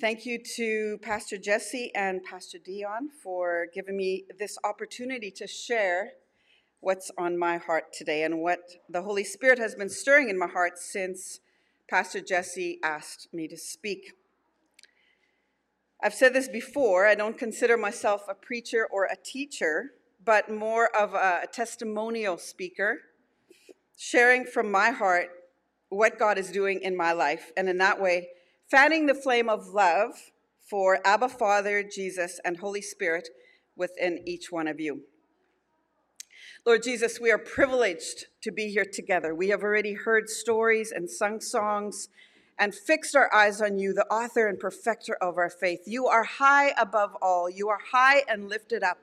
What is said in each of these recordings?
Thank you to Pastor Jesse and Pastor Dion for giving me this opportunity to share what's on my heart today and what the Holy Spirit has been stirring in my heart since Pastor Jesse asked me to speak. I've said this before, I don't consider myself a preacher or a teacher, but more of a testimonial speaker, sharing from my heart what God is doing in my life, and in that way, fanning the flame of love for Abba Father, Jesus, and Holy Spirit within each one of you. Lord Jesus, we are privileged to be here together. We have already heard stories and sung songs and fixed our eyes on you, the author and perfecter of our faith. You are high above all, you are high and lifted up.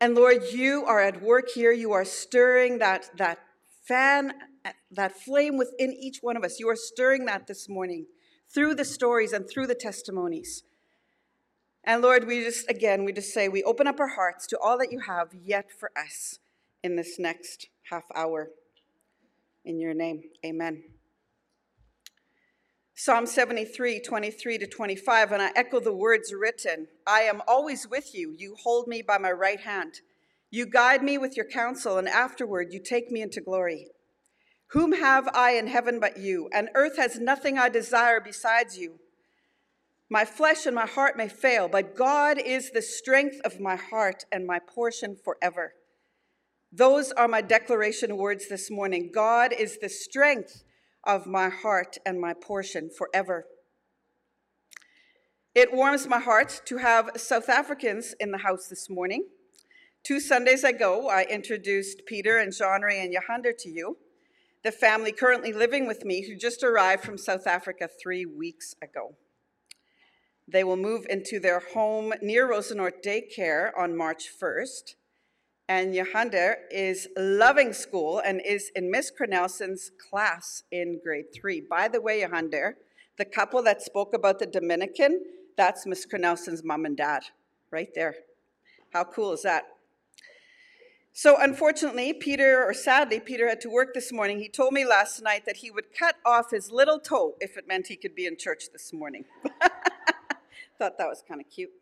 And Lord, you are at work here. You are stirring that, that fan, that flame within each one of us. You are stirring that this morning through the stories and through the testimonies. And Lord, we just, again, we just say, we open up our hearts to all that you have yet for us in this next half hour. In your name, amen. Psalm 73, 23 to 25, and I echo the words written I am always with you. You hold me by my right hand. You guide me with your counsel, and afterward you take me into glory. Whom have I in heaven but you? And earth has nothing I desire besides you. My flesh and my heart may fail, but God is the strength of my heart and my portion forever. Those are my declaration words this morning. God is the strength of my heart and my portion forever. It warms my heart to have South Africans in the house this morning. Two Sundays ago, I introduced Peter and Jean-Ray and Johander to you, the family currently living with me who just arrived from South Africa three weeks ago. They will move into their home near Rosenort Daycare on March 1st, and Johander is loving school and is in Miss Cornelson's class in grade three. By the way, Johander, the couple that spoke about the Dominican, that's Miss Cornelson's mom and dad, right there. How cool is that? So unfortunately, Peter, or sadly, Peter had to work this morning. He told me last night that he would cut off his little toe if it meant he could be in church this morning. Thought that was kind of cute.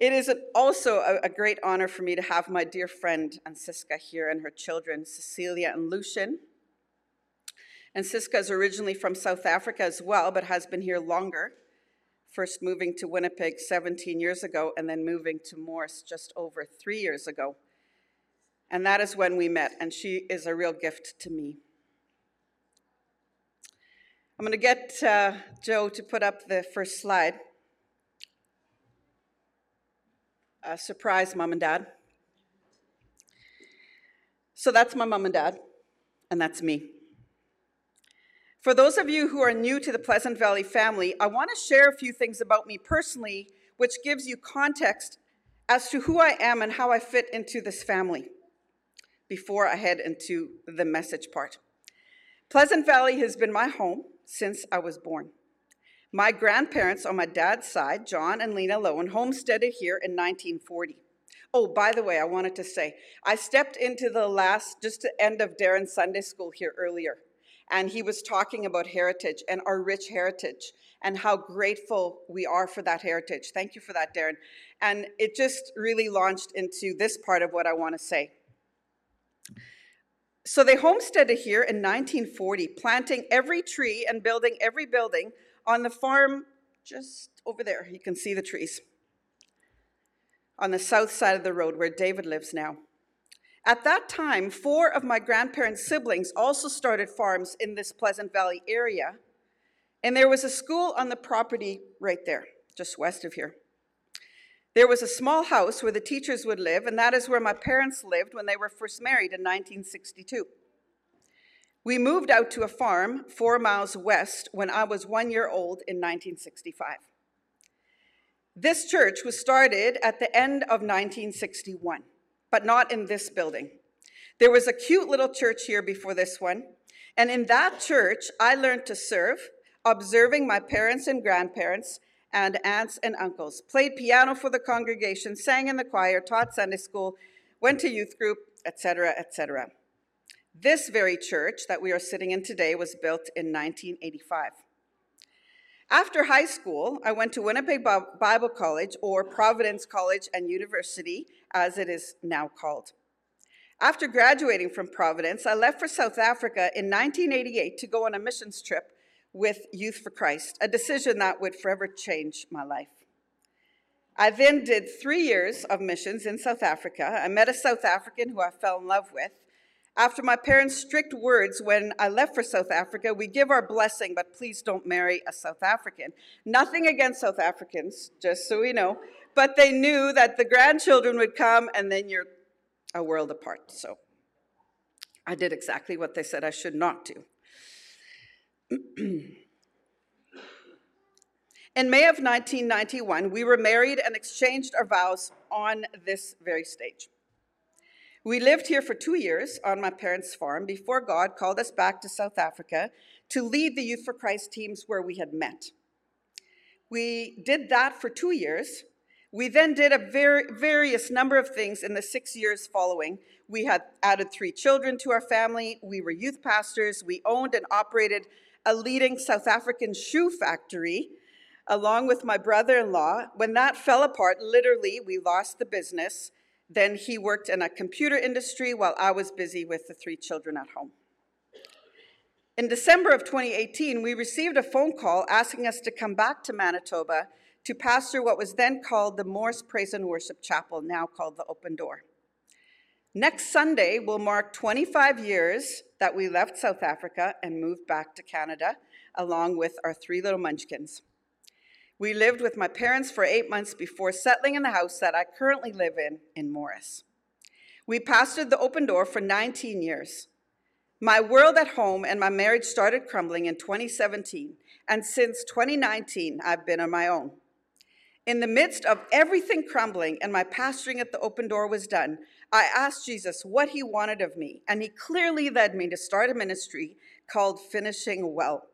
It is also a, great honor for me to have my dear friend Ansiska here and her children, Cecilia and Lucian. And Siska is originally from South Africa as well, but has been here longer, first moving to Winnipeg 17 years ago and then moving to Morris just over three years ago. And that is when we met, and she is a real gift to me. I'm going to get uh, Joe to put up the first slide. Uh, surprise, mom and dad. So that's my mom and dad, and that's me. For those of you who are new to the Pleasant Valley family, I want to share a few things about me personally, which gives you context as to who I am and how I fit into this family before I head into the message part. Pleasant Valley has been my home since I was born. My grandparents on my dad's side, John and Lena Lowen, homesteaded here in 1940. Oh, by the way, I wanted to say, I stepped into the last, just the end of Darren's Sunday school here earlier, and he was talking about heritage and our rich heritage and how grateful we are for that heritage. Thank you for that, Darren. And it just really launched into this part of what I want to say. So they homesteaded here in 1940, planting every tree and building every building on the farm just over there, you can see the trees. On the south side of the road where David lives now. At that time, four of my grandparents' siblings also started farms in this Pleasant Valley area, and there was a school on the property right there, just west of here. There was a small house where the teachers would live, and that is where my parents lived when they were first married in 1962. We moved out to a farm four miles west when I was one year old in 1965. This church was started at the end of 1961, but not in this building. There was a cute little church here before this one, and in that church, I learned to serve, observing my parents and grandparents and aunts and uncles, played piano for the congregation, sang in the choir, taught Sunday school, went to youth group, etc., etc. This very church that we are sitting in today was built in 1985. After high school, I went to Winnipeg Bible College, or Providence College and University, as it is now called. After graduating from Providence, I left for South Africa in 1988 to go on a missions trip with Youth for Christ, a decision that would forever change my life. I then did three years of missions in South Africa. I met a South African who I fell in love with. After my parents' strict words when I left for South Africa, we give our blessing, but please don't marry a South African. Nothing against South Africans, just so we know, but they knew that the grandchildren would come and then you're a world apart. So I did exactly what they said I should not do. In May of 1991, we were married and exchanged our vows on this very stage. We lived here for two years on my parents' farm before God called us back to South Africa to lead the Youth for Christ teams where we had met. We did that for two years. We then did a very various number of things in the six years following. We had added three children to our family. We were youth pastors. We owned and operated a leading South African shoe factory along with my brother in law. When that fell apart, literally, we lost the business. Then he worked in a computer industry while I was busy with the three children at home. In December of 2018, we received a phone call asking us to come back to Manitoba to pastor what was then called the Morris Praise and Worship Chapel, now called the Open Door. Next Sunday will mark 25 years that we left South Africa and moved back to Canada, along with our three little munchkins. We lived with my parents for eight months before settling in the house that I currently live in in Morris. We pastored the open door for 19 years. My world at home and my marriage started crumbling in 2017, and since 2019, I've been on my own. In the midst of everything crumbling and my pastoring at the open door was done, I asked Jesus what he wanted of me, and he clearly led me to start a ministry called Finishing Well.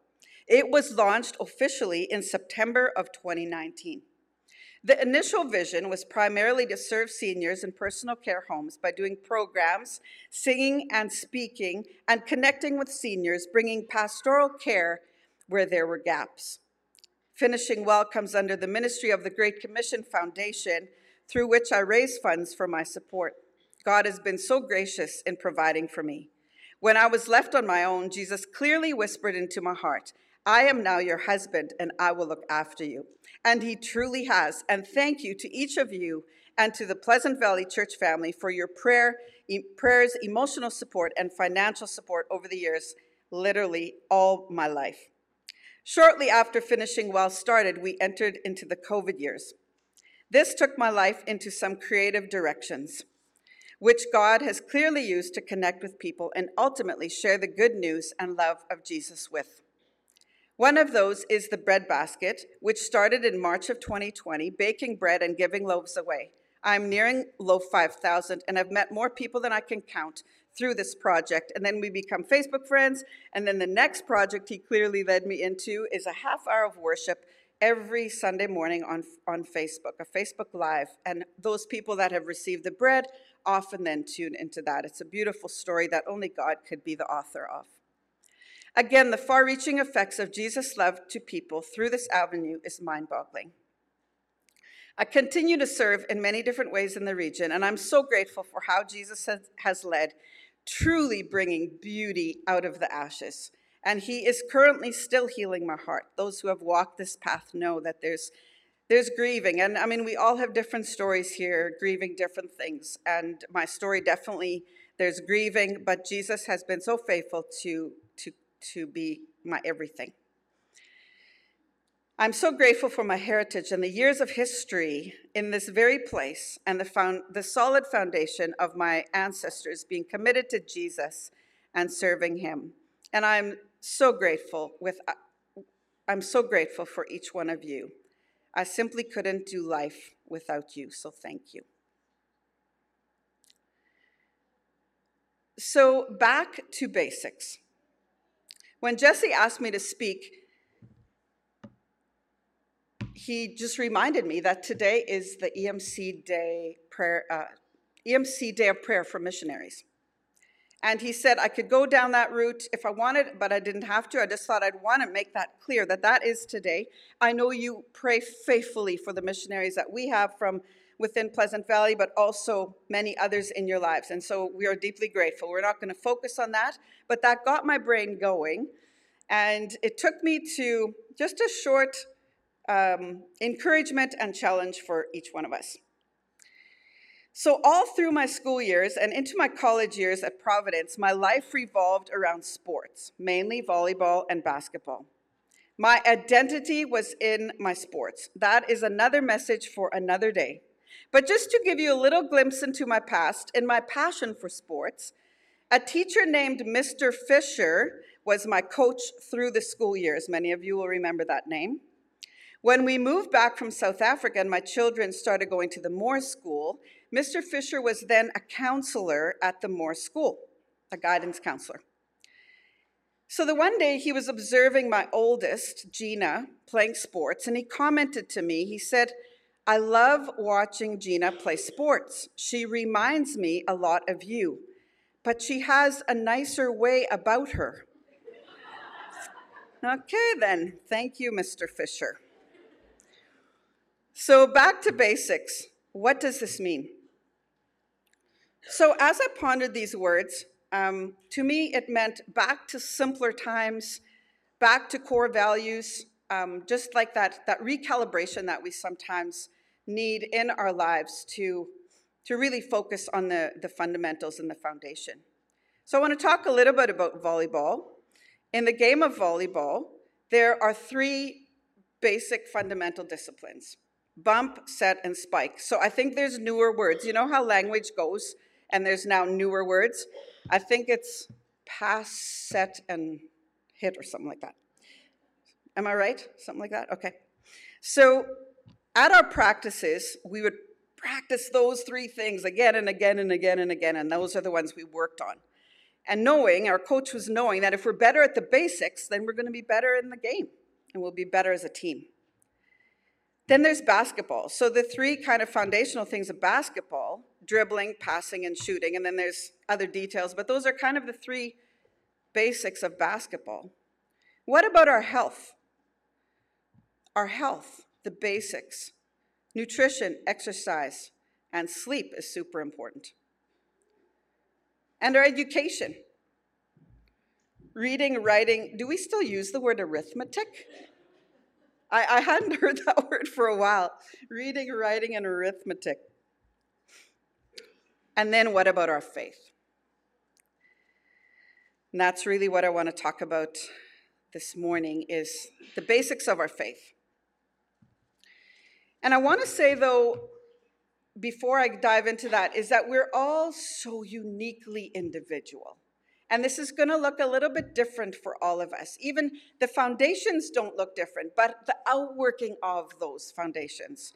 It was launched officially in September of 2019. The initial vision was primarily to serve seniors in personal care homes by doing programs, singing and speaking, and connecting with seniors, bringing pastoral care where there were gaps. Finishing Well comes under the ministry of the Great Commission Foundation, through which I raise funds for my support. God has been so gracious in providing for me. When I was left on my own, Jesus clearly whispered into my heart, I am now your husband, and I will look after you. And he truly has. And thank you to each of you and to the Pleasant Valley Church family for your prayer, e- prayers, emotional support, and financial support over the years, literally all my life. Shortly after finishing well started, we entered into the COVID years. This took my life into some creative directions, which God has clearly used to connect with people and ultimately share the good news and love of Jesus with. One of those is the bread basket, which started in March of 2020, baking bread and giving loaves away. I'm nearing loaf 5,000 and I've met more people than I can count through this project. And then we become Facebook friends. And then the next project he clearly led me into is a half hour of worship every Sunday morning on, on Facebook, a Facebook Live. And those people that have received the bread often then tune into that. It's a beautiful story that only God could be the author of. Again, the far reaching effects of Jesus' love to people through this avenue is mind boggling. I continue to serve in many different ways in the region, and I'm so grateful for how Jesus has, led, truly bringing beauty out of the ashes. And he is currently still healing my heart. Those who have walked this path know that there's there's grieving and i mean we all have different stories here grieving different things and my story definitely there's grieving but jesus has been so faithful to to to be my everything. I'm so grateful for my heritage and the years of history in this very place and the, found, the solid foundation of my ancestors being committed to Jesus and serving him. And I'm so grateful with I'm so grateful for each one of you. I simply couldn't do life without you, so thank you. So back to basics. When Jesse asked me to speak, he just reminded me that today is the EMC Day prayer, uh, EMC Day of Prayer for missionaries. And he said I could go down that route if I wanted, but I didn't have to. I just thought I'd want to make that clear that that is today. I know you pray faithfully for the missionaries that we have from within Pleasant Valley, but also many others in your lives. And so we are deeply grateful. We're not going to focus on that, but that got my brain going. And it took me to just a short um, encouragement and challenge for each one of us. So, all through my school years and into my college years at Providence, my life revolved around sports, mainly volleyball and basketball. My identity was in my sports. That is another message for another day. But just to give you a little glimpse into my past and my passion for sports, a teacher named Mr. Fisher was my coach through the school years. Many of you will remember that name. When we moved back from South Africa and my children started going to the Moore School, Mr. Fisher was then a counselor at the Moore School, a guidance counselor. So the one day he was observing my oldest, Gina, playing sports, and he commented to me, he said, I love watching Gina play sports. She reminds me a lot of you, but she has a nicer way about her. okay, then. Thank you, Mr. Fisher. So back to basics. What does this mean? So, as I pondered these words, um, to me it meant back to simpler times, back to core values, um, just like that, that recalibration that we sometimes need in our lives to, to really focus on the, the fundamentals and the foundation. So, I want to talk a little bit about volleyball. In the game of volleyball, there are three basic fundamental disciplines bump, set, and spike. So, I think there's newer words. You know how language goes? And there's now newer words. I think it's pass, set, and hit or something like that. Am I right? Something like that? Okay. So at our practices, we would practice those three things again and again and again and again, and those are the ones we worked on. And knowing, our coach was knowing that if we're better at the basics, then we're going to be better in the game and we'll be better as a team. Then there's basketball. So the three kind of foundational things of basketball dribbling, passing, and shooting. And then there's other details, but those are kind of the three basics of basketball. What about our health? Our health, the basics. Nutrition, exercise, and sleep is super important. And our education. Reading, writing. Do we still use the word arithmetic? I, I hadn't heard that word for a while. Reading, writing, and arithmetic. And then what about our faith? And that's really what I want to talk about this morning is the basics of our faith. And I want to say though before I dive into that is that we're all so uniquely individual. And this is going to look a little bit different for all of us. Even the foundations don't look different, but the outworking of those foundations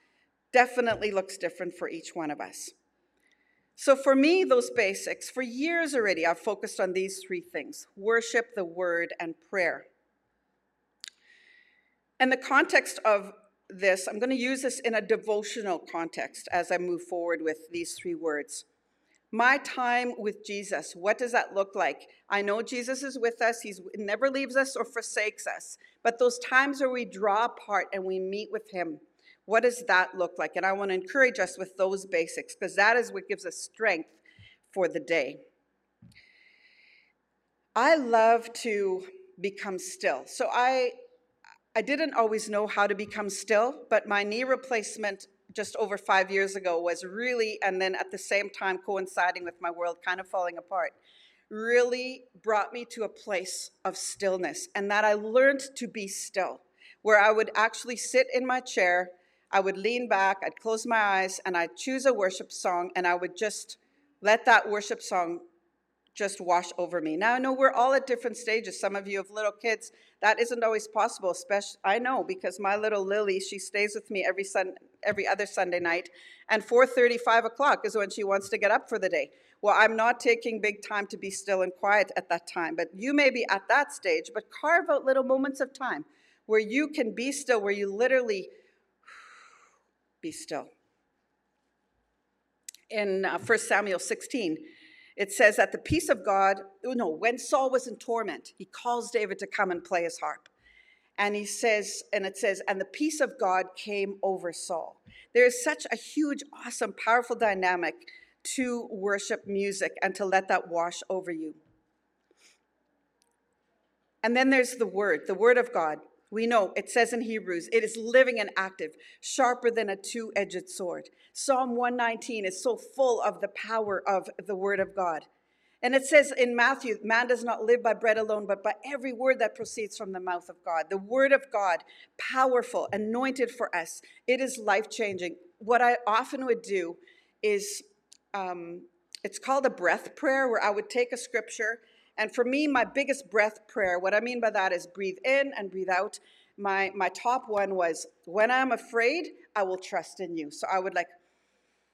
definitely looks different for each one of us. So for me, those basics, for years already, I've focused on these three things worship, the word, and prayer. And the context of this, I'm going to use this in a devotional context as I move forward with these three words. My time with Jesus, what does that look like? I know Jesus is with us, He never leaves us or forsakes us, but those times where we draw apart and we meet with Him, what does that look like? And I want to encourage us with those basics because that is what gives us strength for the day. I love to become still. So I I didn't always know how to become still, but my knee replacement just over 5 years ago was really and then at the same time coinciding with my world kind of falling apart really brought me to a place of stillness and that I learned to be still where I would actually sit in my chair I would lean back, I'd close my eyes, and I'd choose a worship song, and I would just let that worship song just wash over me. Now I know we're all at different stages. Some of you have little kids. That isn't always possible, especially I know because my little Lily, she stays with me every sun every other Sunday night, and 4:30, 5 o'clock is when she wants to get up for the day. Well, I'm not taking big time to be still and quiet at that time, but you may be at that stage, but carve out little moments of time where you can be still, where you literally be still. In uh, 1 Samuel 16, It says that the peace of God, oh no, when Saul was in torment, he calls David to come and play his harp. And he says, and it says, and the peace of God came over Saul. There is such a huge, awesome, powerful dynamic to worship music and to let that wash over you. And then there's the word, the word of God. We know it says in Hebrews, it is living and active, sharper than a two edged sword. Psalm 119 is so full of the power of the word of God. And it says in Matthew, man does not live by bread alone, but by every word that proceeds from the mouth of God. The word of God, powerful, anointed for us. It is life changing. What I often would do is, um, it's called a breath prayer, where I would take a scripture and for me, my biggest breath prayer, what I mean by that is breathe in and breathe out. My, my top one was, when I'm afraid, I will trust in you. So I would like,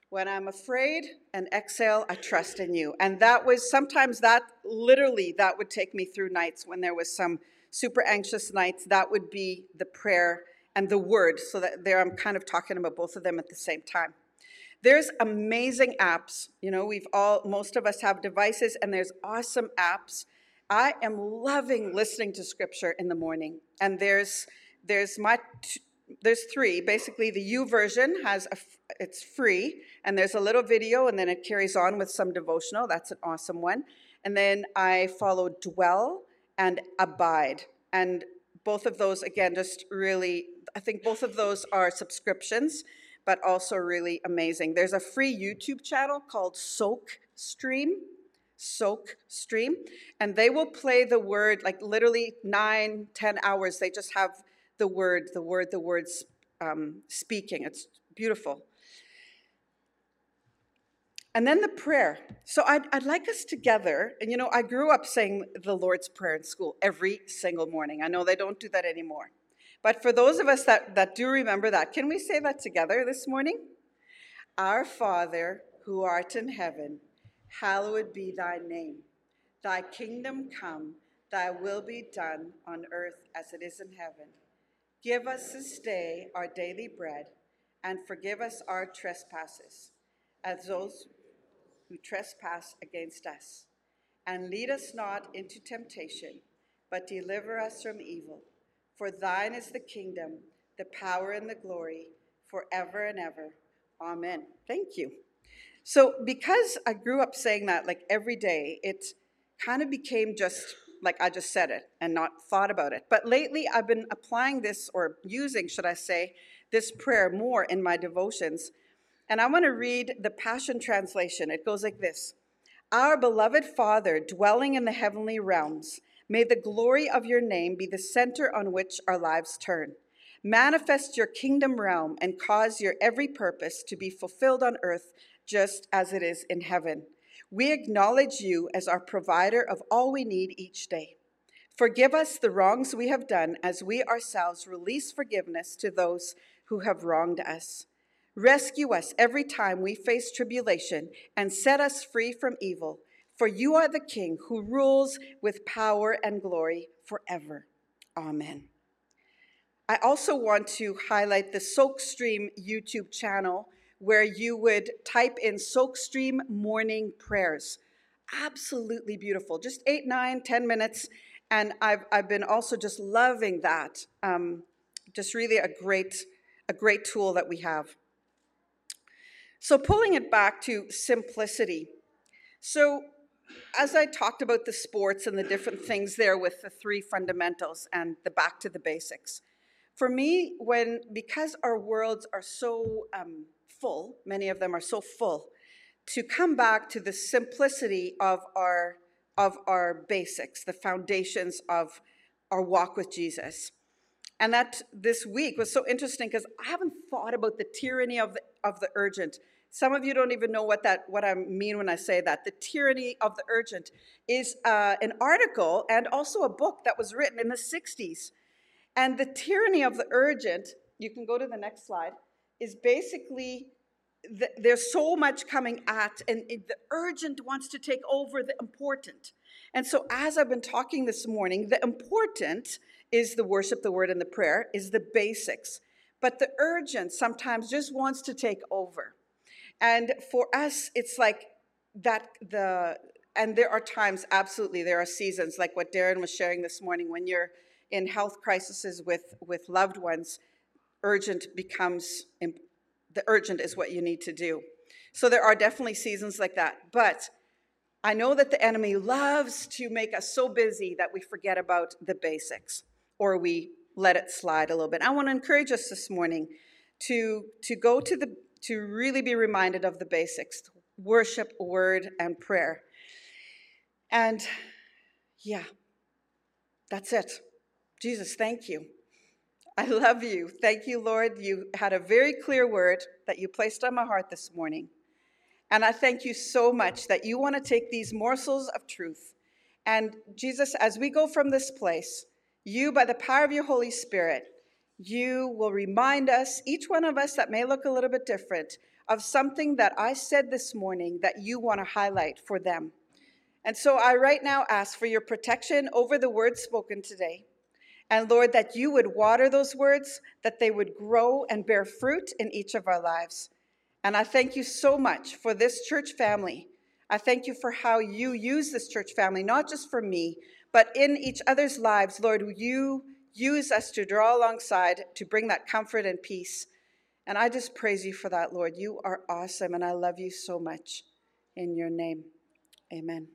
when I'm afraid and exhale, I trust in you. And that was sometimes that literally that would take me through nights when there was some super anxious nights. That would be the prayer and the word. So that there I'm kind of talking about both of them at the same time. There's amazing apps. You know, we've all, most of us have devices, and there's awesome apps. I am loving listening to scripture in the morning. And there's, there's my, there's three. Basically, the YouVersion has a, it's free, and there's a little video, and then it carries on with some devotional. That's an awesome one. And then I follow Dwell and Abide. And both of those, again, just really, I think both of those are subscriptions but also really amazing. There's a free YouTube channel called Soak Stream. Soak Stream, and they will play the word like literally nine, ten hours. They just have the word, the word, the words um, speaking. It's beautiful. And then the prayer. So I'd, I'd like us together, and you know, I grew up saying the Lord's Prayer in school every single morning. I know they don't do that anymore. But for those of us that, that do remember that, can we say that together this morning? Our Father, who art in heaven, hallowed be thy name. Thy kingdom come, thy will be done on earth as it is in heaven. Give us this day our daily bread, and forgive us our trespasses, as those who trespass against us. And lead us not into temptation, but deliver us from evil. For thine is the kingdom, the power, and the glory forever and ever. Amen. Thank you. So, because I grew up saying that like every day, it kind of became just like I just said it and not thought about it. But lately, I've been applying this, or using, should I say, this prayer more in my devotions. And I want to read the Passion Translation. It goes like this Our beloved Father, dwelling in the heavenly realms, May the glory of your name be the center on which our lives turn. Manifest your kingdom realm and cause your every purpose to be fulfilled on earth just as it is in heaven. We acknowledge you as our provider of all we need each day. Forgive us the wrongs we have done as we ourselves release forgiveness to those who have wronged us. Rescue us every time we face tribulation and set us free from evil for you are the King who rules with power and glory forever. Amen. I also want to highlight the Soakstream YouTube channel where you would type in Soakstream morning prayers. Absolutely beautiful. Just eight, nine, ten minutes. And I've, I've been also just loving that. Um, just really a great, a great tool that we have. So pulling it back to simplicity. So as I talked about the sports and the different things there with the three fundamentals and the back to the basics, for me, when because our worlds are so um, full, many of them are so full, to come back to the simplicity of our of our basics, the foundations of our walk with Jesus. And that this week was so interesting because I haven't thought about the tyranny of the, of the urgent some of you don't even know what that what I mean when I say that. The Tyranny of the Urgent is uh, an article and also a book that was written in the 60s. And the tyranny of the urgent, you can go to the next slide, is basically the, there's so much coming at, and it, the urgent wants to take over the important. And so, as I've been talking this morning, the important is the worship, the word, and the prayer, is the basics. But the urgent sometimes just wants to take over. And for us, it's like that the and there are times absolutely there are seasons like what darren was sharing this morning when you're in health crises with with loved ones urgent becomes the urgent is what you need to do. So there are definitely seasons like that but i know that the enemy loves to make us so busy that we forget about the basics or we let it slide a little bit. I want to encourage us this morning to to go to the to really be reminded of the basics worship, word, and prayer. And yeah, that's it. Jesus, thank you. I love you. Thank you, Lord. You had a very clear word that you placed on my heart this morning. And I thank you so much that you want to take these morsels of truth. And Jesus, as we go from this place, you, by the power of your Holy Spirit, you will remind us, each one of us that may look a little bit different, of something that I said this morning that you want to highlight for them. And so I right now ask for your protection over the words spoken today. And Lord, that you would water those words, that they would grow and bear fruit in each of our lives. And I thank you so much for this church family. I thank you for how you use this church family, not just for me, but in each other's lives. Lord, you use us to draw alongside to bring that comfort and peace and I just praise you for that, Lord. You are awesome, and I love you so much. In your name, amen.